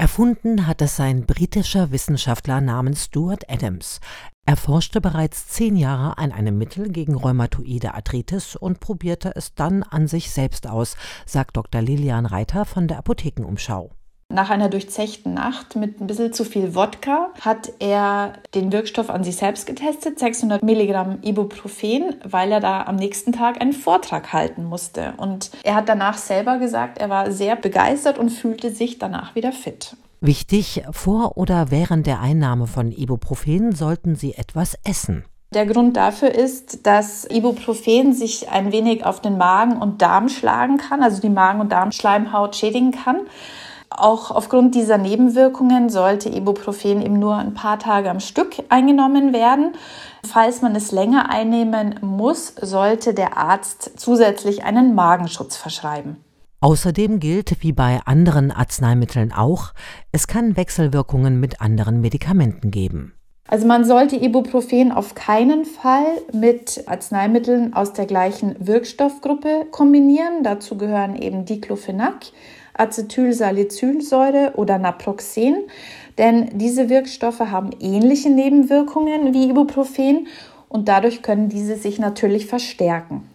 Erfunden hat es ein britischer Wissenschaftler namens Stuart Adams. Er forschte bereits zehn Jahre an einem Mittel gegen rheumatoide Arthritis und probierte es dann an sich selbst aus, sagt Dr. Lilian Reiter von der Apothekenumschau. Nach einer durchzechten Nacht mit ein bisschen zu viel Wodka hat er den Wirkstoff an sich selbst getestet, 600 Milligramm Ibuprofen, weil er da am nächsten Tag einen Vortrag halten musste. Und er hat danach selber gesagt, er war sehr begeistert und fühlte sich danach wieder fit. Wichtig, vor oder während der Einnahme von Ibuprofen sollten Sie etwas essen. Der Grund dafür ist, dass Ibuprofen sich ein wenig auf den Magen und Darm schlagen kann, also die Magen- und Darmschleimhaut schädigen kann. Auch aufgrund dieser Nebenwirkungen sollte Ibuprofen eben nur ein paar Tage am Stück eingenommen werden. Falls man es länger einnehmen muss, sollte der Arzt zusätzlich einen Magenschutz verschreiben. Außerdem gilt, wie bei anderen Arzneimitteln auch, es kann Wechselwirkungen mit anderen Medikamenten geben. Also man sollte Ibuprofen auf keinen Fall mit Arzneimitteln aus der gleichen Wirkstoffgruppe kombinieren. Dazu gehören eben Diclofenac, Acetylsalicylsäure oder Naproxen, denn diese Wirkstoffe haben ähnliche Nebenwirkungen wie Ibuprofen und dadurch können diese sich natürlich verstärken.